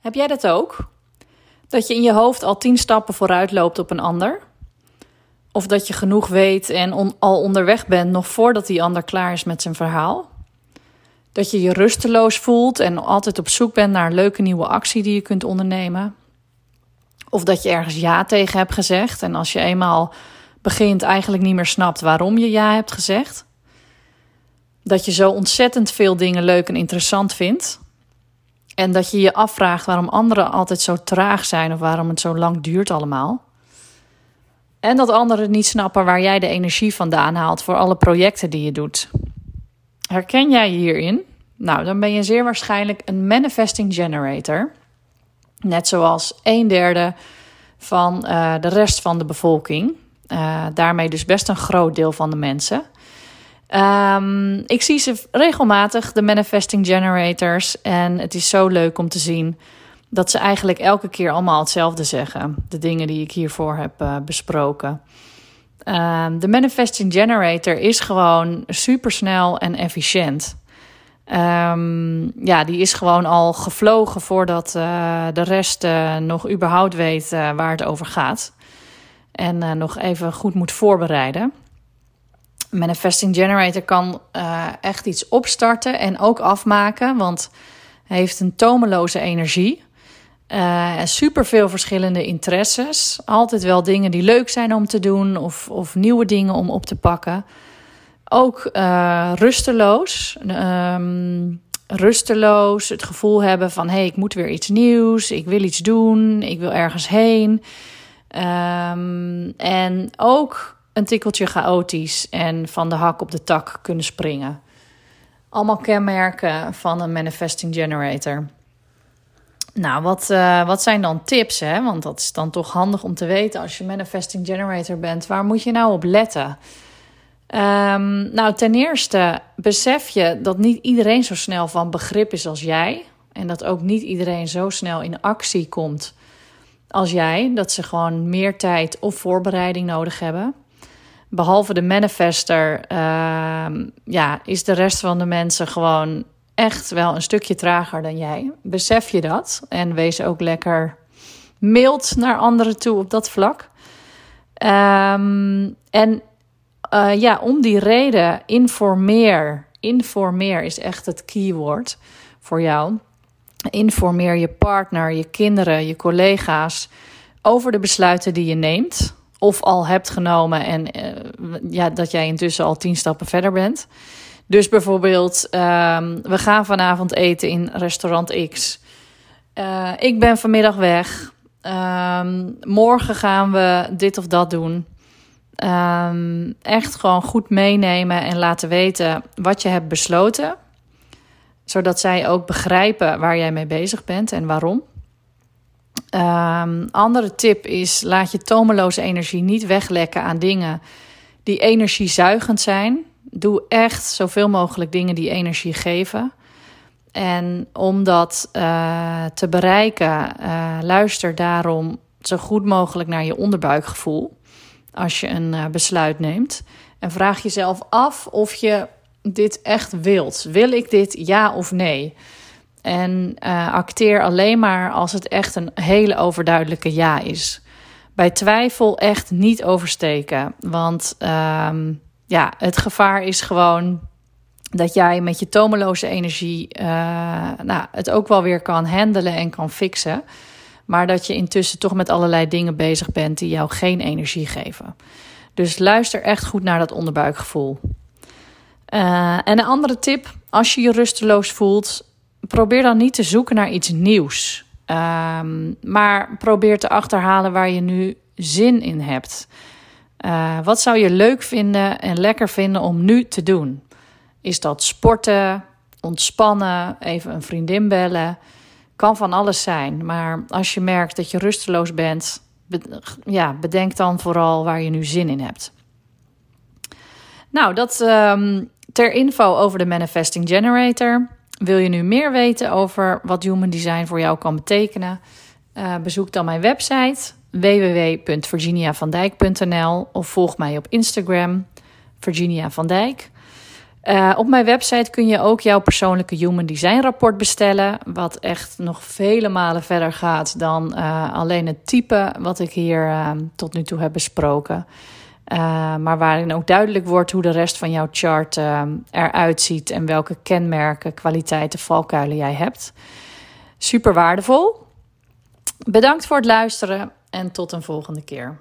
Heb jij dat ook? Dat je in je hoofd al tien stappen vooruit loopt op een ander? Of dat je genoeg weet en al onderweg bent nog voordat die ander klaar is met zijn verhaal? Dat je je rusteloos voelt en altijd op zoek bent naar een leuke nieuwe actie die je kunt ondernemen? Of dat je ergens ja tegen hebt gezegd en als je eenmaal begint eigenlijk niet meer snapt waarom je ja hebt gezegd? Dat je zo ontzettend veel dingen leuk en interessant vindt. En dat je je afvraagt waarom anderen altijd zo traag zijn of waarom het zo lang duurt allemaal. En dat anderen niet snappen waar jij de energie vandaan haalt voor alle projecten die je doet. Herken jij je hierin? Nou, dan ben je zeer waarschijnlijk een manifesting generator. Net zoals een derde van uh, de rest van de bevolking. Uh, daarmee dus best een groot deel van de mensen. Um, ik zie ze regelmatig, de manifesting generators. En het is zo leuk om te zien dat ze eigenlijk elke keer allemaal hetzelfde zeggen. De dingen die ik hiervoor heb uh, besproken. Um, de manifesting generator is gewoon supersnel en efficiënt. Um, ja, die is gewoon al gevlogen voordat uh, de rest uh, nog überhaupt weet waar het over gaat. En nog even goed moet voorbereiden. Manifesting Generator kan uh, echt iets opstarten en ook afmaken, want hij heeft een tomeloze energie. Uh, super veel verschillende interesses. Altijd wel dingen die leuk zijn om te doen of, of nieuwe dingen om op te pakken. Ook uh, rusteloos. Um, rusteloos. Het gevoel hebben van: hé, hey, ik moet weer iets nieuws. Ik wil iets doen. Ik wil ergens heen. Um, en ook een tikkeltje chaotisch en van de hak op de tak kunnen springen. Allemaal kenmerken van een manifesting generator. Nou, wat, uh, wat zijn dan tips? Hè? Want dat is dan toch handig om te weten als je manifesting generator bent. Waar moet je nou op letten? Um, nou, ten eerste besef je dat niet iedereen zo snel van begrip is als jij. En dat ook niet iedereen zo snel in actie komt als jij. Dat ze gewoon meer tijd of voorbereiding nodig hebben behalve de manifester, uh, ja, is de rest van de mensen gewoon echt wel een stukje trager dan jij. Besef je dat en wees ook lekker mild naar anderen toe op dat vlak. Um, en uh, ja, om die reden informeer. Informeer is echt het keyword voor jou. Informeer je partner, je kinderen, je collega's over de besluiten die je neemt of al hebt genomen en uh, ja, dat jij intussen al tien stappen verder bent. Dus bijvoorbeeld, um, we gaan vanavond eten in restaurant X. Uh, ik ben vanmiddag weg. Um, morgen gaan we dit of dat doen. Um, echt gewoon goed meenemen en laten weten wat je hebt besloten. Zodat zij ook begrijpen waar jij mee bezig bent en waarom. Um, andere tip is: laat je tomeloze energie niet weglekken aan dingen die energiezuigend zijn. Doe echt zoveel mogelijk dingen die energie geven. En om dat uh, te bereiken, uh, luister daarom zo goed mogelijk naar je onderbuikgevoel als je een uh, besluit neemt. En vraag jezelf af of je dit echt wilt. Wil ik dit ja of nee? En uh, acteer alleen maar als het echt een hele overduidelijke ja is. Bij twijfel echt niet oversteken. Want uh, ja, het gevaar is gewoon dat jij met je tomeloze energie uh, nou, het ook wel weer kan handelen en kan fixen. Maar dat je intussen toch met allerlei dingen bezig bent die jou geen energie geven. Dus luister echt goed naar dat onderbuikgevoel. Uh, en een andere tip, als je je rusteloos voelt, probeer dan niet te zoeken naar iets nieuws. Um, maar probeer te achterhalen waar je nu zin in hebt. Uh, wat zou je leuk vinden en lekker vinden om nu te doen? Is dat sporten, ontspannen, even een vriendin bellen? Kan van alles zijn. Maar als je merkt dat je rusteloos bent, ja, bedenk dan vooral waar je nu zin in hebt. Nou, dat um, ter info over de Manifesting Generator. Wil je nu meer weten over wat Human Design voor jou kan betekenen? Uh, bezoek dan mijn website www.virginiavandijk.nl of volg mij op Instagram Virginia van Dijk. Uh, op mijn website kun je ook jouw persoonlijke Human Design rapport bestellen. Wat echt nog vele malen verder gaat dan uh, alleen het type wat ik hier tot nu toe heb besproken. Maar waarin ook duidelijk wordt hoe de rest van jouw chart eruit ziet en welke kenmerken, kwaliteiten, valkuilen jij hebt. Super waardevol. Bedankt voor het luisteren en tot een volgende keer.